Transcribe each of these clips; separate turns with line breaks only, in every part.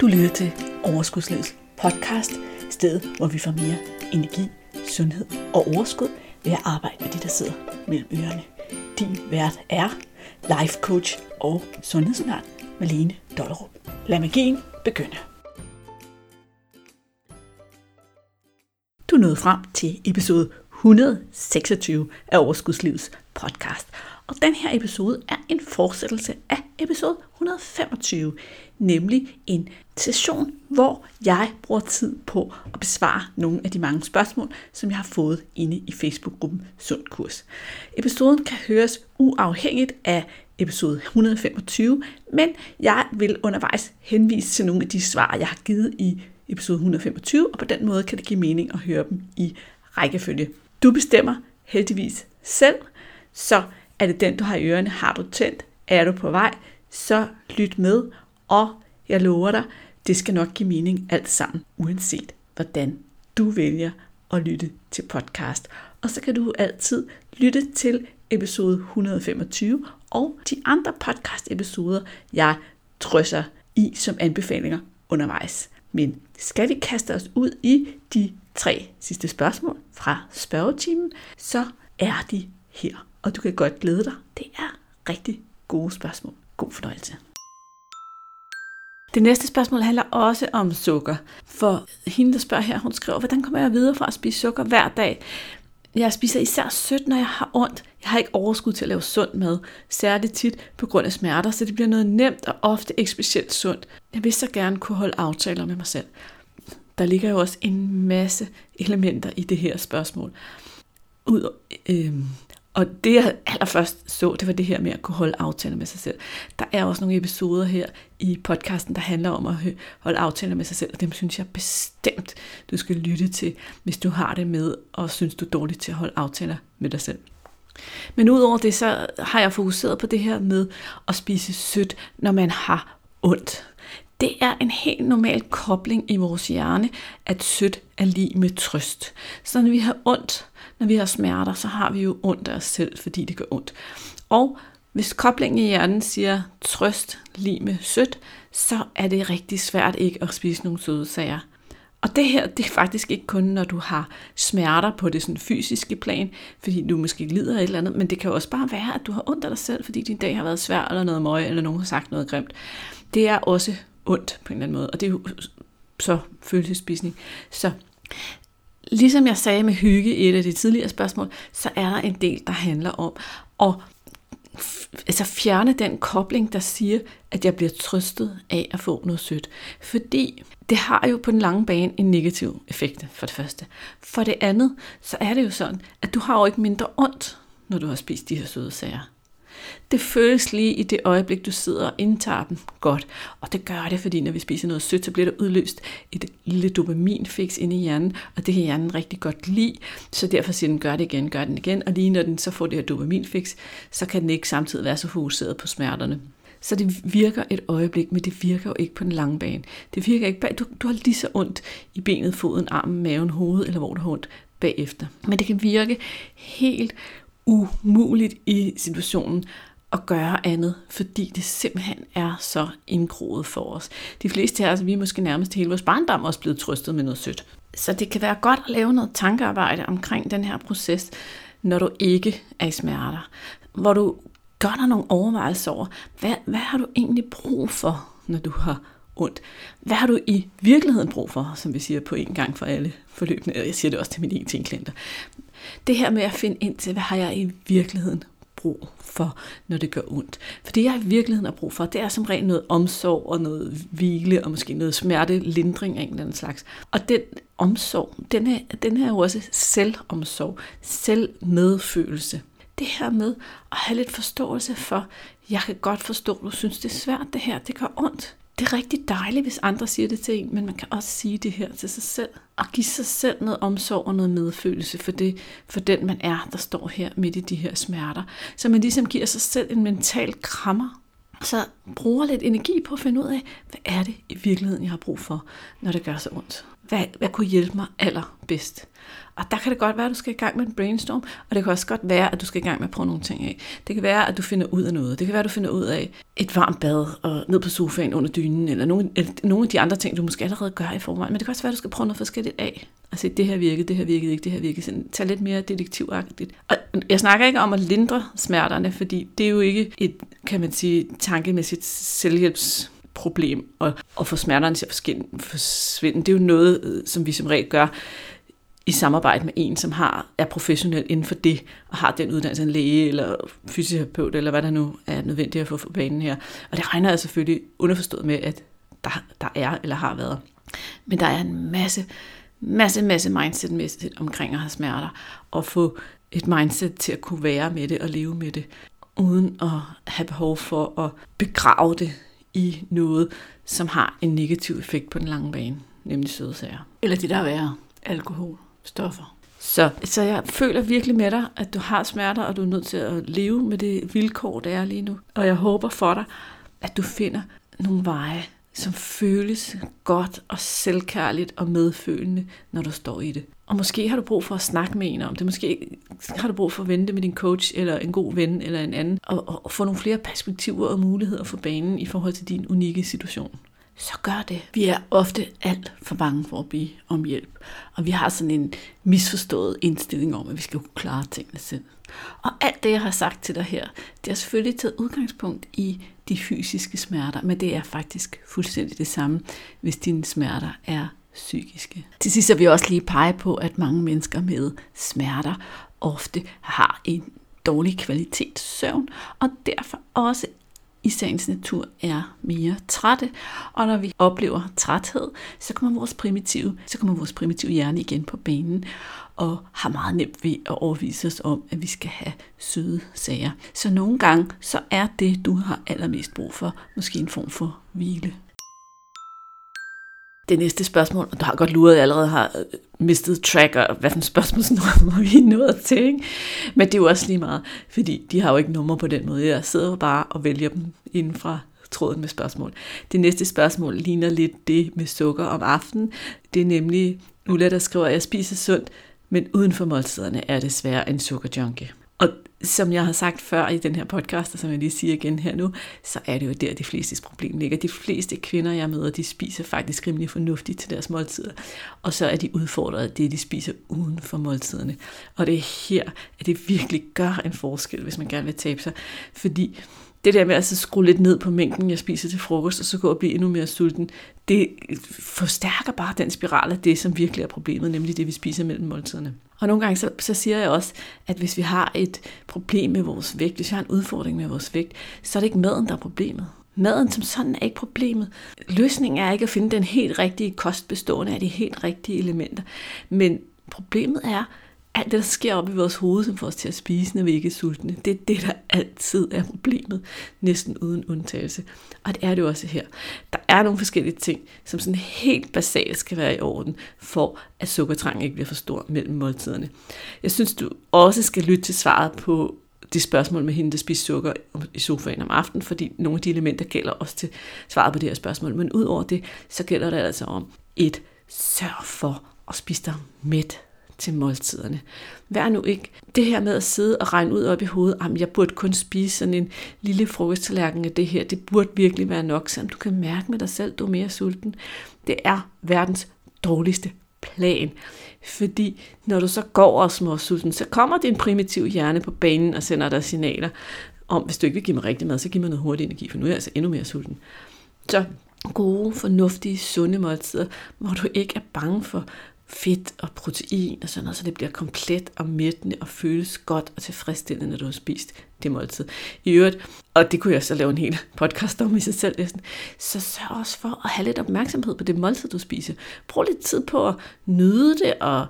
Du lytter til Overskudslivets podcast, stedet hvor vi får mere energi, sundhed og overskud ved at arbejde med de, der sidder mellem ørerne. Din vært er life coach og sundhedsundern Malene Dollerup. Lad magien begynde. Du nåede frem til episode 126 af Overskudslivets podcast. Og den her episode er en fortsættelse af episode 125, nemlig en session, hvor jeg bruger tid på at besvare nogle af de mange spørgsmål, som jeg har fået inde i Facebook-gruppen Sund Kurs. Episoden kan høres uafhængigt af episode 125, men jeg vil undervejs henvise til nogle af de svar, jeg har givet i episode 125, og på den måde kan det give mening at høre dem i rækkefølge. Du bestemmer heldigvis selv, så er det den, du har i ørerne, har du tændt, er du på vej, så lyt med, og jeg lover dig, det skal nok give mening alt sammen, uanset hvordan du vælger at lytte til podcast. Og så kan du altid lytte til episode 125 og de andre podcast-episoder, jeg drysser i som anbefalinger undervejs. Men skal vi kaste os ud i de tre sidste spørgsmål fra spørgetimen, så er de her. Og du kan godt glæde dig. Det er rigtig gode spørgsmål. God fornøjelse. Det næste spørgsmål handler også om sukker. For hende, der spørger her, hun skriver, hvordan kommer jeg videre fra at spise sukker hver dag? Jeg spiser især sødt, når jeg har ondt. Jeg har ikke overskud til at lave sund mad, særligt tit på grund af smerter, så det bliver noget nemt og ofte ikke specielt sundt. Jeg vil så gerne kunne holde aftaler med mig selv. Der ligger jo også en masse elementer i det her spørgsmål. Ud, øh, og det jeg allerførst så, det var det her med at kunne holde aftaler med sig selv. Der er også nogle episoder her i podcasten, der handler om at holde aftaler med sig selv, og dem synes jeg bestemt, du skal lytte til, hvis du har det med, og synes du er dårlig til at holde aftaler med dig selv. Men udover det, så har jeg fokuseret på det her med at spise sødt, når man har ondt. Det er en helt normal kobling i vores hjerne, at sødt er lige med trøst. Så når vi har ondt, når vi har smerter, så har vi jo ondt af os selv, fordi det gør ondt. Og hvis koblingen i hjernen siger trøst lige med sødt, så er det rigtig svært ikke at spise nogle søde sager. Og det her, det er faktisk ikke kun, når du har smerter på det sådan fysiske plan, fordi du måske lider af et eller andet, men det kan også bare være, at du har ondt af dig selv, fordi din dag har været svær, eller noget møg, eller nogen har sagt noget grimt. Det er også ondt på en eller anden måde, og det er jo så følelsespisning. Så Ligesom jeg sagde med hygge i et af de tidligere spørgsmål, så er der en del, der handler om at altså fjerne den kobling, der siger, at jeg bliver trøstet af at få noget sødt. Fordi det har jo på den lange bane en negativ effekt, for det første. For det andet, så er det jo sådan, at du har jo ikke mindre ondt, når du har spist de her søde sager. Det føles lige i det øjeblik, du sidder og indtager dem godt. Og det gør det, fordi når vi spiser noget sødt, så bliver der udløst et lille dopaminfix inde i hjernen, og det kan hjernen rigtig godt lide. Så derfor siger den, gør det igen, gør den igen. Og lige når den så får det her dopaminfix, så kan den ikke samtidig være så fokuseret på smerterne. Så det virker et øjeblik, men det virker jo ikke på den lange bane. Det virker ikke bag. Du, du har lige så ondt i benet, foden, armen, maven, hovedet, eller hvor du har ondt bagefter. Men det kan virke helt umuligt i situationen at gøre andet, fordi det simpelthen er så indgroet for os. De fleste af os, vi er måske nærmest hele vores barndom også blevet trøstet med noget sødt. Så det kan være godt at lave noget tankearbejde omkring den her proces, når du ikke er i smerter. Hvor du gør dig nogle overvejelser over, hvad, hvad har du egentlig brug for, når du har ondt? Hvad har du i virkeligheden brug for, som vi siger på en gang for alle forløbene? Jeg siger det også til mine en klienter det her med at finde ind til, hvad har jeg i virkeligheden brug for, når det gør ondt. For det, jeg i virkeligheden har brug for, det er som regel noget omsorg og noget hvile og måske noget smertelindring af en eller anden slags. Og den omsorg, den er, den er jo også selvomsorg, selvmedfølelse. Det her med at have lidt forståelse for, jeg kan godt forstå, du synes, det er svært det her, det gør ondt det er rigtig dejligt, hvis andre siger det til en, men man kan også sige det her til sig selv. Og give sig selv noget omsorg og noget medfølelse for, det, for den, man er, der står her midt i de her smerter. Så man ligesom giver sig selv en mental krammer. Så bruger lidt energi på at finde ud af, hvad er det i virkeligheden, jeg har brug for, når det gør så ondt. Hvad, hvad kunne hjælpe mig allerbedst? Og der kan det godt være, at du skal i gang med en brainstorm, og det kan også godt være, at du skal i gang med at prøve nogle ting af. Det kan være, at du finder ud af noget. Det kan være, at du finder ud af et varmt bad og ned på sofaen under dynen, eller nogle, eller nogle af de andre ting, du måske allerede gør i forvejen. Men det kan også være, at du skal prøve noget forskelligt af. Altså, det her virkede, det her virkede ikke, det her virkede. Sådan, tag lidt mere detektivagtigt. Og jeg snakker ikke om at lindre smerterne, fordi det er jo ikke et, kan man sige, tankemæssigt selvhjælps problem og, og få smerterne til at forsvinde. Det er jo noget, øh, som vi som regel gør i samarbejde med en, som har, er professionel inden for det, og har den uddannelse, en læge eller fysioterapeut, eller hvad der nu er nødvendigt at få for banen her. Og det regner jeg selvfølgelig underforstået med, at der, der er eller har været. Men der er en masse, masse, masse mindset omkring at have smerter, og få et mindset til at kunne være med det og leve med det, uden at have behov for at begrave det i noget, som har en negativ effekt på den lange bane, nemlig søde sager. Eller det der er alkohol stoffer. Så, så jeg føler virkelig med dig, at du har smerter, og du er nødt til at leve med det vilkår, der er lige nu. Og jeg håber for dig, at du finder nogle veje, som føles godt og selvkærligt og medfølende, når du står i det. Og måske har du brug for at snakke med en om det. Måske har du brug for at vente med din coach, eller en god ven, eller en anden, og, og få nogle flere perspektiver og muligheder for banen i forhold til din unikke situation så gør det. Vi er ofte alt for bange for at bede om hjælp. Og vi har sådan en misforstået indstilling om, at vi skal kunne klare tingene selv. Og alt det, jeg har sagt til dig her, det er selvfølgelig taget udgangspunkt i de fysiske smerter, men det er faktisk fuldstændig det samme, hvis dine smerter er psykiske. Til sidst vil vi også lige pege på, at mange mennesker med smerter ofte har en dårlig kvalitet søvn, og derfor også i sagens natur er mere trætte, og når vi oplever træthed, så kommer vores primitive, så kommer vores primitive hjerne igen på banen og har meget nemt ved at overvise os om, at vi skal have søde sager. Så nogle gange, så er det, du har allermest brug for, måske en form for hvile det næste spørgsmål, og du har godt luret, at jeg allerede har øh, mistet track, og hvad for spørgsmål spørgsmålsnummer vi er nået til. Ikke? Men det er jo også lige meget, fordi de har jo ikke nummer på den måde. Jeg sidder bare og vælger dem inden fra tråden med spørgsmål. Det næste spørgsmål ligner lidt det med sukker om aftenen. Det er nemlig Ulla, der skriver, at jeg spiser sundt, men uden for måltiderne er det svært en sukkerjunkie. Og som jeg har sagt før i den her podcast, og som jeg lige siger igen her nu, så er det jo der, de fleste problem ligger. De fleste kvinder, jeg møder, de spiser faktisk rimelig fornuftigt til deres måltider. Og så er de udfordret af det, de spiser uden for måltiderne. Og det er her, at det virkelig gør en forskel, hvis man gerne vil tabe sig. Fordi det der med at skrue lidt ned på mængden, jeg spiser til frokost, og så gå og blive endnu mere sulten, det forstærker bare den spiral af det, som virkelig er problemet, nemlig det, vi spiser mellem måltiderne. Og nogle gange så, så siger jeg også, at hvis vi har et problem med vores vægt, hvis vi har en udfordring med vores vægt, så er det ikke maden, der er problemet. Maden som sådan er ikke problemet. Løsningen er ikke at finde den helt rigtige kost bestående af de helt rigtige elementer. Men problemet er, alt det, der sker op i vores hoved, som får os til at spise, når vi ikke er sultne, det er det, der altid er problemet, næsten uden undtagelse. Og det er det jo også her. Der er nogle forskellige ting, som sådan helt basalt skal være i orden, for at sukkertrangen ikke bliver for stor mellem måltiderne. Jeg synes, du også skal lytte til svaret på det spørgsmål med hende, der spiser sukker i sofaen om aftenen, fordi nogle af de elementer gælder også til svaret på det her spørgsmål. Men udover det, så gælder det altså om et sørg for at spise dig mæt til måltiderne. Vær nu ikke det her med at sidde og regne ud op i hovedet, at jeg burde kun spise sådan en lille frokosttallerken af det her. Det burde virkelig være nok, så du kan mærke med dig selv, du er mere sulten. Det er verdens dårligste plan. Fordi når du så går og små sulten, så kommer din primitive hjerne på banen og sender dig signaler om, hvis du ikke vil give mig rigtig mad, så giv mig noget hurtig energi, for nu er jeg altså endnu mere sulten. Så gode, fornuftige, sunde måltider, hvor du ikke er bange for fedt og protein og sådan noget, så det bliver komplet og mættende og føles godt og tilfredsstillende, når du har spist det måltid. I øvrigt, og det kunne jeg så lave en hel podcast om i sig selv næsten, så sørg også for at have lidt opmærksomhed på det måltid, du spiser. Brug lidt tid på at nyde det og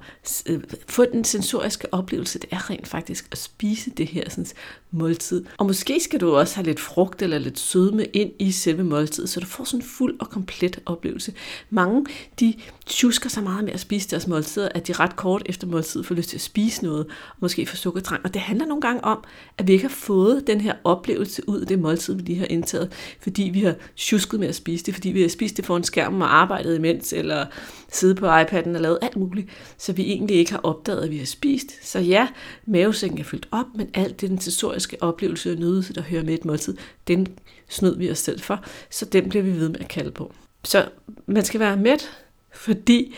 øh, få den sensoriske oplevelse, det er rent faktisk at spise det her sådan, måltid. Og måske skal du også have lidt frugt eller lidt sødme ind i selve måltidet, så du får sådan en fuld og komplet oplevelse. Mange, de tjusker så meget med at spise deres måltider, at de ret kort efter måltid får lyst til at spise noget, og måske få sukkertrang. Og det handler nogle gange om, at vi ikke har fået den her oplevelse ud af det måltid, vi lige har indtaget, fordi vi har tjusket med at spise det, fordi vi har spist det foran skærmen og arbejdet imens, eller siddet på iPad'en og lavet alt muligt, så vi egentlig ikke har opdaget, at vi har spist. Så ja, mavesækken er fyldt op, men alt det den sensoriske oplevelse og nydelse, der hører med et måltid, den snød vi os selv for, så den bliver vi ved med at kalde på. Så man skal være mæt, fordi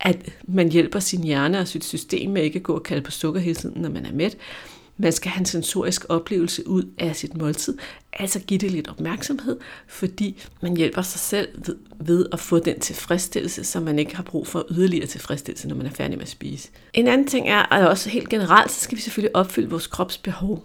at man hjælper sin hjerne og sit system med ikke at gå og kalde på sukker hele tiden, når man er mæt. Man skal have en sensorisk oplevelse ud af sit måltid, altså give det lidt opmærksomhed, fordi man hjælper sig selv ved, ved at få den tilfredsstillelse, som man ikke har brug for yderligere tilfredsstillelse, når man er færdig med at spise. En anden ting er, at også helt generelt, så skal vi selvfølgelig opfylde vores krops behov.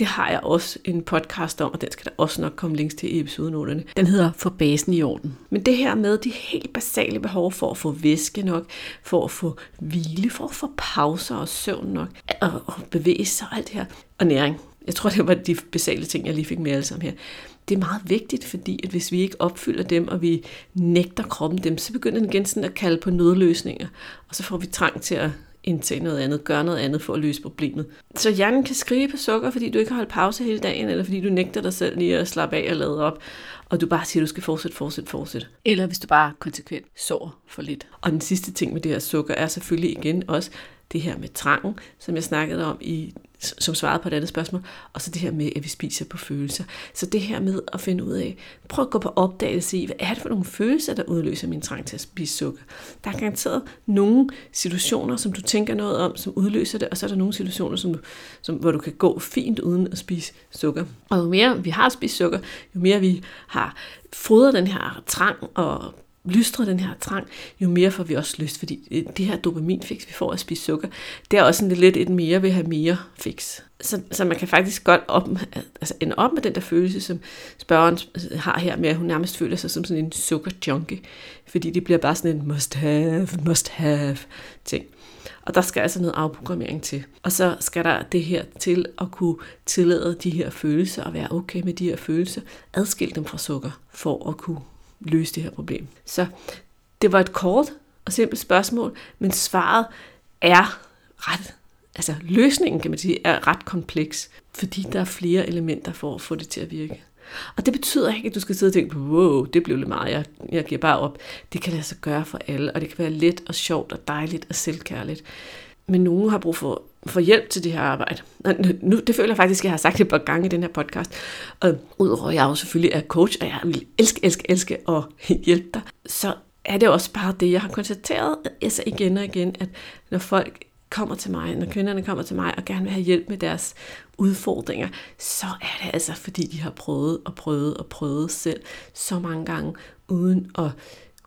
Det har jeg også en podcast om, og den skal der også nok komme links til i episodenoterne. Den hedder For basen i orden. Men det her med de helt basale behov for at få væske nok, for at få hvile, for at få pauser og søvn nok, og, og bevæge sig og alt det her, og næring. Jeg tror, det var de basale ting, jeg lige fik med alle sammen her. Det er meget vigtigt, fordi at hvis vi ikke opfylder dem, og vi nægter kroppen dem, så begynder den igen sådan at kalde på nødløsninger. Og så får vi trang til at indtage noget andet, gøre noget andet for at løse problemet. Så hjernen kan skrige på sukker, fordi du ikke har holdt pause hele dagen, eller fordi du nægter dig selv lige at slappe af og lade op, og du bare siger, at du skal fortsætte, fortsætte, fortsætte. Eller hvis du bare konsekvent sover for lidt. Og den sidste ting med det her sukker er selvfølgelig igen også det her med trangen, som jeg snakkede om i som svarede på et andet spørgsmål, og så det her med, at vi spiser på følelser. Så det her med at finde ud af, prøv at gå på opdagelse i, hvad er det for nogle følelser, der udløser min trang til at spise sukker. Der er garanteret nogle situationer, som du tænker noget om, som udløser det, og så er der nogle situationer, som, som, hvor du kan gå fint uden at spise sukker. Og jo mere vi har spist sukker, jo mere vi har fodret den her trang og lystre den her trang, jo mere får vi også lyst, fordi øh, det her dopaminfix, vi får at spise sukker, det er også en lidt et mere vil have mere fix. Så, så man kan faktisk godt op, altså ende op med den der følelse, som spørgeren øh, har her med, at hun nærmest føler sig som sådan en sukker junkie, fordi det bliver bare sådan en must have, must have ting. Og der skal altså noget afprogrammering til. Og så skal der det her til at kunne tillade de her følelser og være okay med de her følelser, adskille dem fra sukker, for at kunne løse det her problem. Så det var et kort og simpelt spørgsmål, men svaret er ret, altså løsningen kan man sige, er ret kompleks, fordi der er flere elementer for at få det til at virke. Og det betyder ikke, at du skal sidde og tænke wow, det blev lidt meget, jeg, jeg giver bare op. Det kan lade sig gøre for alle, og det kan være let og sjovt og dejligt og selvkærligt. Men nogen har brug for få hjælp til det her arbejde. Nu, det føler jeg faktisk, at jeg har sagt det et par gange i den her podcast. Og udover at jeg jo selvfølgelig er coach, og jeg vil elske, elske, elske at hjælpe dig, så er det også bare det, jeg har konstateret altså igen og igen, at når folk kommer til mig, når kvinderne kommer til mig og gerne vil have hjælp med deres udfordringer, så er det altså, fordi de har prøvet og prøvet og prøvet selv så mange gange, uden at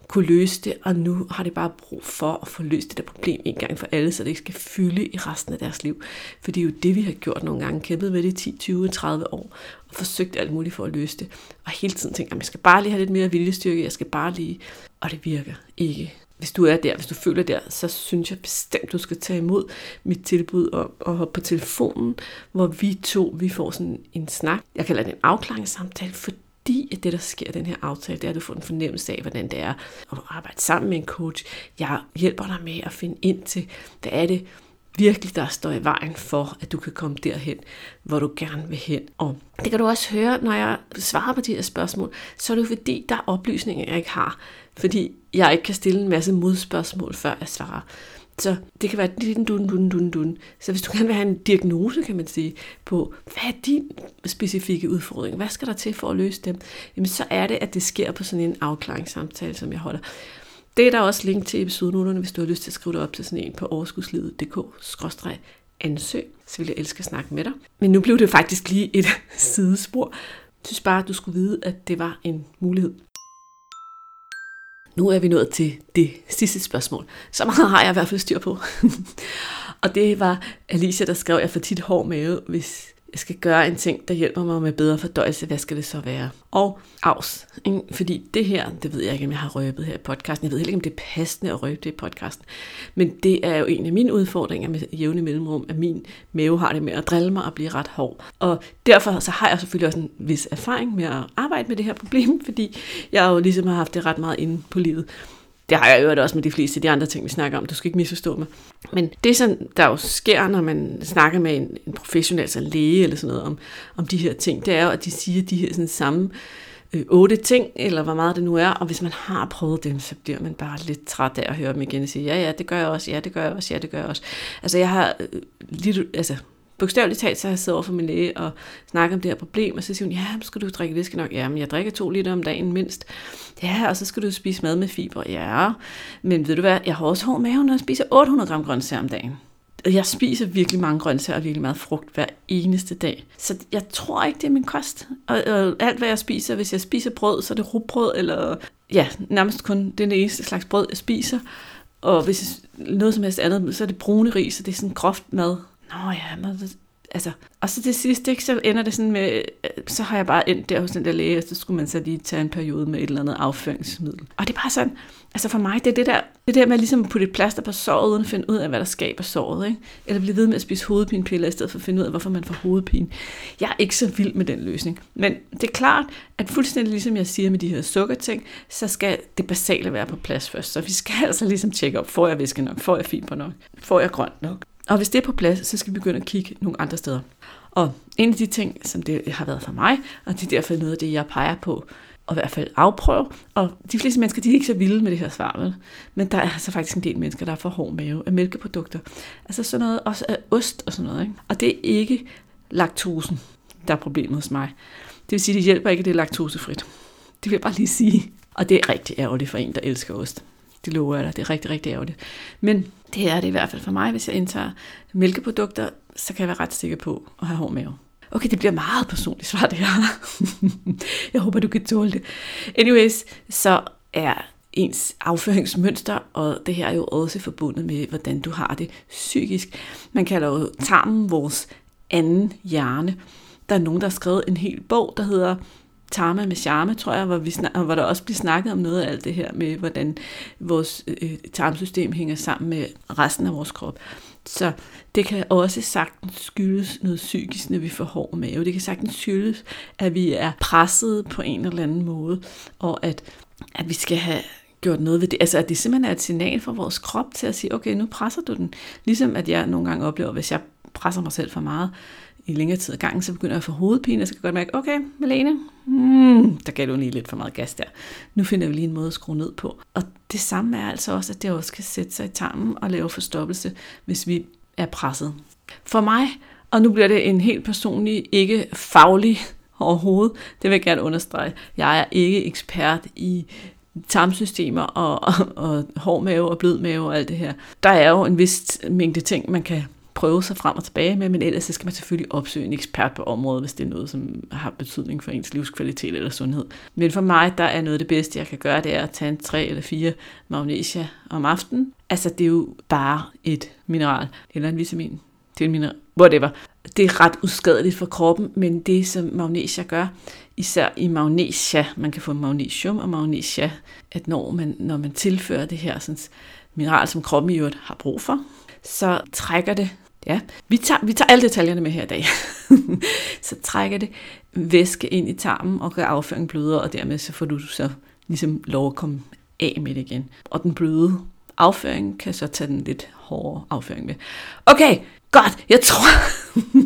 kunne løse det, og nu har det bare brug for at få løst det der problem en gang for alle, så det ikke skal fylde i resten af deres liv. For det er jo det, vi har gjort nogle gange, kæmpet med det i 10, 20, 30 år, og forsøgt alt muligt for at løse det. Og hele tiden tænkt, at jeg skal bare lige have lidt mere viljestyrke, jeg skal bare lige, og det virker ikke. Hvis du er der, hvis du føler der, så synes jeg bestemt, du skal tage imod mit tilbud om at hoppe på telefonen, hvor vi to, vi får sådan en snak. Jeg kalder det en afklaringssamtale, for fordi at det, der sker den her aftale, det er, at du får en fornemmelse af, hvordan det er at arbejde sammen med en coach. Jeg hjælper dig med at finde ind til, hvad er det virkelig, der står i vejen for, at du kan komme derhen, hvor du gerne vil hen. Og det kan du også høre, når jeg svarer på de her spørgsmål, så er det jo fordi, der er oplysninger, jeg ikke har. Fordi jeg ikke kan stille en masse modspørgsmål, før jeg svarer. Så det kan være din dun, dun, dun, dun. Så hvis du gerne vil have en diagnose, kan man sige, på, hvad er din specifikke udfordring? Hvad skal der til for at løse dem? Jamen så er det, at det sker på sådan en afklaringssamtale, som jeg holder. Det er der også link til episodenoterne, hvis du har lyst til at skrive det op til sådan en på overskudslivet.dk-ansøg. Så vil jeg elske at snakke med dig. Men nu blev det faktisk lige et sidespor. Jeg synes bare, at du skulle vide, at det var en mulighed. Nu er vi nået til det sidste spørgsmål. Så meget har jeg i hvert fald styr på. og det var Alicia, der skrev, at jeg får tit hård mave, hvis jeg skal gøre en ting, der hjælper mig med bedre fordøjelse, hvad skal det så være? Og afs. Fordi det her, det ved jeg ikke, om jeg har røbet her i podcasten. Jeg ved heller ikke, om det er passende at røbe det i podcasten. Men det er jo en af mine udfordringer med jævne mellemrum, at min mave har det med at drille mig og blive ret hård. Og derfor så har jeg selvfølgelig også en vis erfaring med at arbejde med det her problem, fordi jeg jo ligesom har haft det ret meget inde på livet. Det har jeg jo også med de fleste af de andre ting, vi snakker om. Du skal ikke misforstå mig. Men det, som der jo sker, når man snakker med en, en professionel, altså en læge eller sådan noget, om, om de her ting, det er jo, at de siger de her sådan samme øh, otte ting, eller hvor meget det nu er, og hvis man har prøvet dem, så bliver man bare lidt træt af at høre dem igen og sige, ja, ja, det gør jeg også, ja, det gør jeg også, ja, det gør jeg også. Altså, jeg har øh, lidt, altså, bogstaveligt talt, så har jeg siddet over for min læge og snakket om det her problem, og så siger hun, ja, skal du drikke væske nok? Ja, men jeg drikker to liter om dagen mindst. Ja, og så skal du spise mad med fiber. Ja, men ved du hvad, jeg har også hård mave, når jeg spiser 800 gram grøntsager om dagen. Jeg spiser virkelig mange grøntsager og virkelig meget frugt hver eneste dag. Så jeg tror ikke, det er min kost. Og, og alt, hvad jeg spiser, hvis jeg spiser brød, så er det rugbrød, eller ja, nærmest kun den eneste slags brød, jeg spiser. Og hvis noget som helst andet, så er det brune ris, og det er sådan groft mad. Nå ja, men altså, og så til sidst, ikke, så ender det sådan med, øh, så har jeg bare endt der hos den der læge, og så skulle man så lige tage en periode med et eller andet afføringsmiddel. Og det er bare sådan, altså for mig, det er det der, det der med at ligesom at putte et plaster på såret, uden at finde ud af, hvad der skaber såret, ikke? Eller blive ved med at spise hovedpinepiller, i stedet for at finde ud af, hvorfor man får hovedpine. Jeg er ikke så vild med den løsning. Men det er klart, at fuldstændig ligesom jeg siger med de her sukkerting, så skal det basale være på plads først. Så vi skal altså ligesom tjekke op, får jeg væske nok, får jeg fiber nok, får jeg grønt nok. Og hvis det er på plads, så skal vi begynde at kigge nogle andre steder. Og en af de ting, som det har været for mig, og det er derfor noget af det, jeg peger på, og i hvert fald afprøve. Og de fleste mennesker, de er ikke så vilde med det her svar, vel? Men der er altså faktisk en del mennesker, der er for hård mave af mælkeprodukter. Altså sådan noget, også af ost og sådan noget. Ikke? Og det er ikke laktosen, der er problemet hos mig. Det vil sige, det hjælper ikke, at det er laktosefrit. Det vil jeg bare lige sige. Og det er rigtig ærgerligt for en, der elsker ost. Det lover jeg dig. Det er rigtig, rigtig ærgerligt. Men det er det i hvert fald for mig. Hvis jeg indtager mælkeprodukter, så kan jeg være ret sikker på at have hård mave. Okay, det bliver meget personligt svar, det her. jeg håber, du kan tåle det. Anyways, så er ens afføringsmønster, og det her er jo også forbundet med, hvordan du har det psykisk. Man kalder jo tarmen vores anden hjerne. Der er nogen, der har skrevet en hel bog, der hedder Tarma med charme, tror jeg, hvor, vi snak, hvor der også bliver snakket om noget af alt det her med, hvordan vores øh, tarmsystem hænger sammen med resten af vores krop. Så det kan også sagtens skyldes noget psykisk, når vi får hård mave. Det kan sagtens skyldes, at vi er presset på en eller anden måde, og at, at vi skal have gjort noget ved det. Altså, at det simpelthen er et signal for vores krop til at sige, okay, nu presser du den. Ligesom at jeg nogle gange oplever, hvis jeg presser mig selv for meget, i længere tid ad gangen, så begynder jeg at få hovedpine, og så kan jeg godt mærke, okay, Malene, mm, der gav du lige lidt for meget gas der. Nu finder vi lige en måde at skrue ned på. Og det samme er altså også, at det også kan sætte sig i tarmen og lave forstoppelse, hvis vi er presset. For mig, og nu bliver det en helt personlig, ikke faglig overhovedet, det vil jeg gerne understrege. Jeg er ikke ekspert i tarmsystemer og, og, og hård mave og blød mave og alt det her. Der er jo en vis mængde ting, man kan prøve sig frem og tilbage med, men ellers så skal man selvfølgelig opsøge en ekspert på området, hvis det er noget, som har betydning for ens livskvalitet eller sundhed. Men for mig, der er noget af det bedste, jeg kan gøre, det er at tage en 3 eller 4 magnesia om aftenen. Altså, det er jo bare et mineral, eller en vitamin. Det er en mineral, whatever. Det er ret uskadeligt for kroppen, men det, som magnesia gør, især i magnesia, man kan få magnesium og magnesia, at når man, når man tilfører det her sådan, mineral, som kroppen i øvrigt har brug for, så trækker det Ja, vi tager, vi tager alle detaljerne med her i dag. så trækker det væske ind i tarmen og gør afføringen blødere, og dermed så får du så ligesom lov at komme af med det igen. Og den bløde afføring kan så tage den lidt hårdere afføring med. Okay, godt, jeg tror,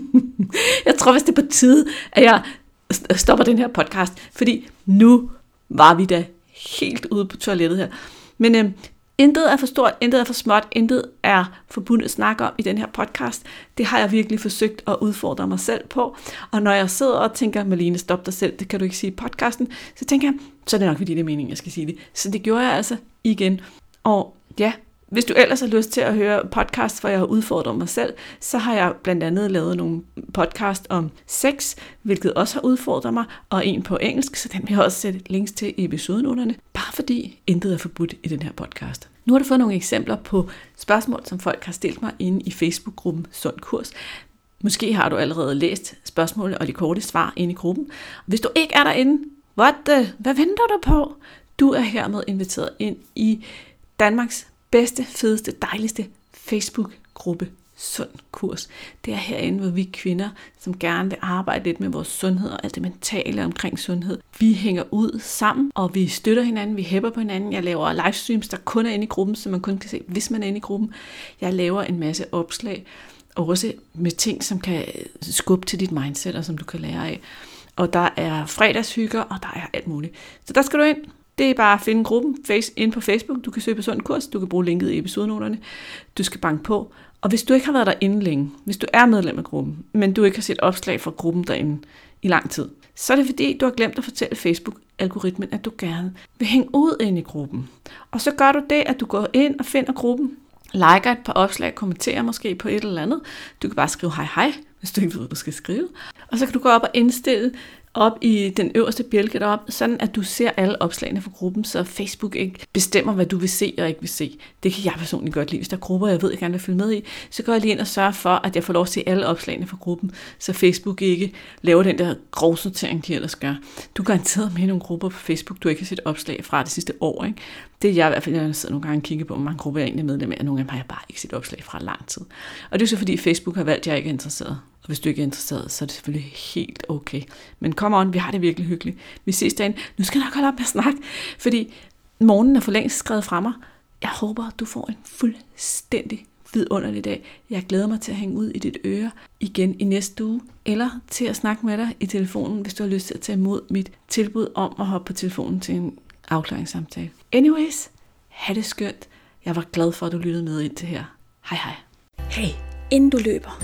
jeg tror, hvis det er på tide, at jeg stopper den her podcast, fordi nu var vi da helt ude på toilettet her. Men øh, Intet er for stort, intet er for småt, intet er forbundet at snakke om i den her podcast. Det har jeg virkelig forsøgt at udfordre mig selv på. Og når jeg sidder og tænker, Malene, stop dig selv, det kan du ikke sige i podcasten, så tænker jeg, så er det nok fordi det er meningen, jeg skal sige det. Så det gjorde jeg altså igen. Og ja, hvis du ellers har lyst til at høre podcast, hvor jeg har udfordret mig selv, så har jeg blandt andet lavet nogle podcast om sex, hvilket også har udfordret mig, og en på engelsk, så den vil jeg også sætte links til i episodenoterne, bare fordi intet er forbudt i den her podcast. Nu har du fået nogle eksempler på spørgsmål, som folk har stillet mig inde i Facebook-gruppen Sund Kurs. Måske har du allerede læst spørgsmålene og de korte svar inde i gruppen. Hvis du ikke er derinde, what the, hvad venter du på? Du er hermed inviteret ind i Danmarks bedste, fedeste, dejligste Facebook-gruppe sund kurs. Det er herinde, hvor vi kvinder, som gerne vil arbejde lidt med vores sundhed og alt det mentale omkring sundhed, vi hænger ud sammen, og vi støtter hinanden, vi hæpper på hinanden. Jeg laver livestreams, der kun er inde i gruppen, så man kun kan se, hvis man er inde i gruppen. Jeg laver en masse opslag, også med ting, som kan skubbe til dit mindset, og som du kan lære af. Og der er fredagshygger, og der er alt muligt. Så der skal du ind. Det er bare at finde gruppen face, ind på Facebook. Du kan søge på sådan en kurs. Du kan bruge linket i episodenoterne. Du skal banke på. Og hvis du ikke har været derinde længe, hvis du er medlem af gruppen, men du ikke har set opslag fra gruppen derinde i lang tid, så er det fordi, du har glemt at fortælle Facebook-algoritmen, at du gerne vil hænge ud ind i gruppen. Og så gør du det, at du går ind og finder gruppen, liker et par opslag, kommenterer måske på et eller andet. Du kan bare skrive hej hej, hvis du ikke ved, hvad du skal skrive. Og så kan du gå op og indstille op i den øverste bjælke derop, sådan at du ser alle opslagene fra gruppen, så Facebook ikke bestemmer, hvad du vil se og ikke vil se. Det kan jeg personligt godt lide. Hvis der er grupper, jeg ved, jeg gerne vil følge med i, så går jeg lige ind og sørger for, at jeg får lov at se alle opslagene fra gruppen, så Facebook ikke laver den der grovsortering, de ellers gør. Du er garanteret med nogle grupper på Facebook, du ikke har set opslag fra det sidste år. Ikke? Det er jeg i hvert fald, jeg sidder nogle gange og kigger på, hvor mange grupper jeg egentlig er medlem af, og nogle af dem har jeg bare ikke set opslag fra lang tid. Og det er så fordi Facebook har valgt, at jeg ikke er interesseret. Og hvis du ikke er interesseret, så er det selvfølgelig helt okay. Men kom on, vi har det virkelig hyggeligt. Vi ses dagen. Nu skal jeg nok holde op med at snakke, fordi morgenen er for længst skrevet fra mig. Jeg håber, du får en fuldstændig vidunderlig dag. Jeg glæder mig til at hænge ud i dit øre igen i næste uge, eller til at snakke med dig i telefonen, hvis du har lyst til at tage imod mit tilbud om at hoppe på telefonen til en afklaringssamtale. Anyways, ha' det skønt. Jeg var glad for, at du lyttede med ind til her. Hej hej.
Hey, inden du løber,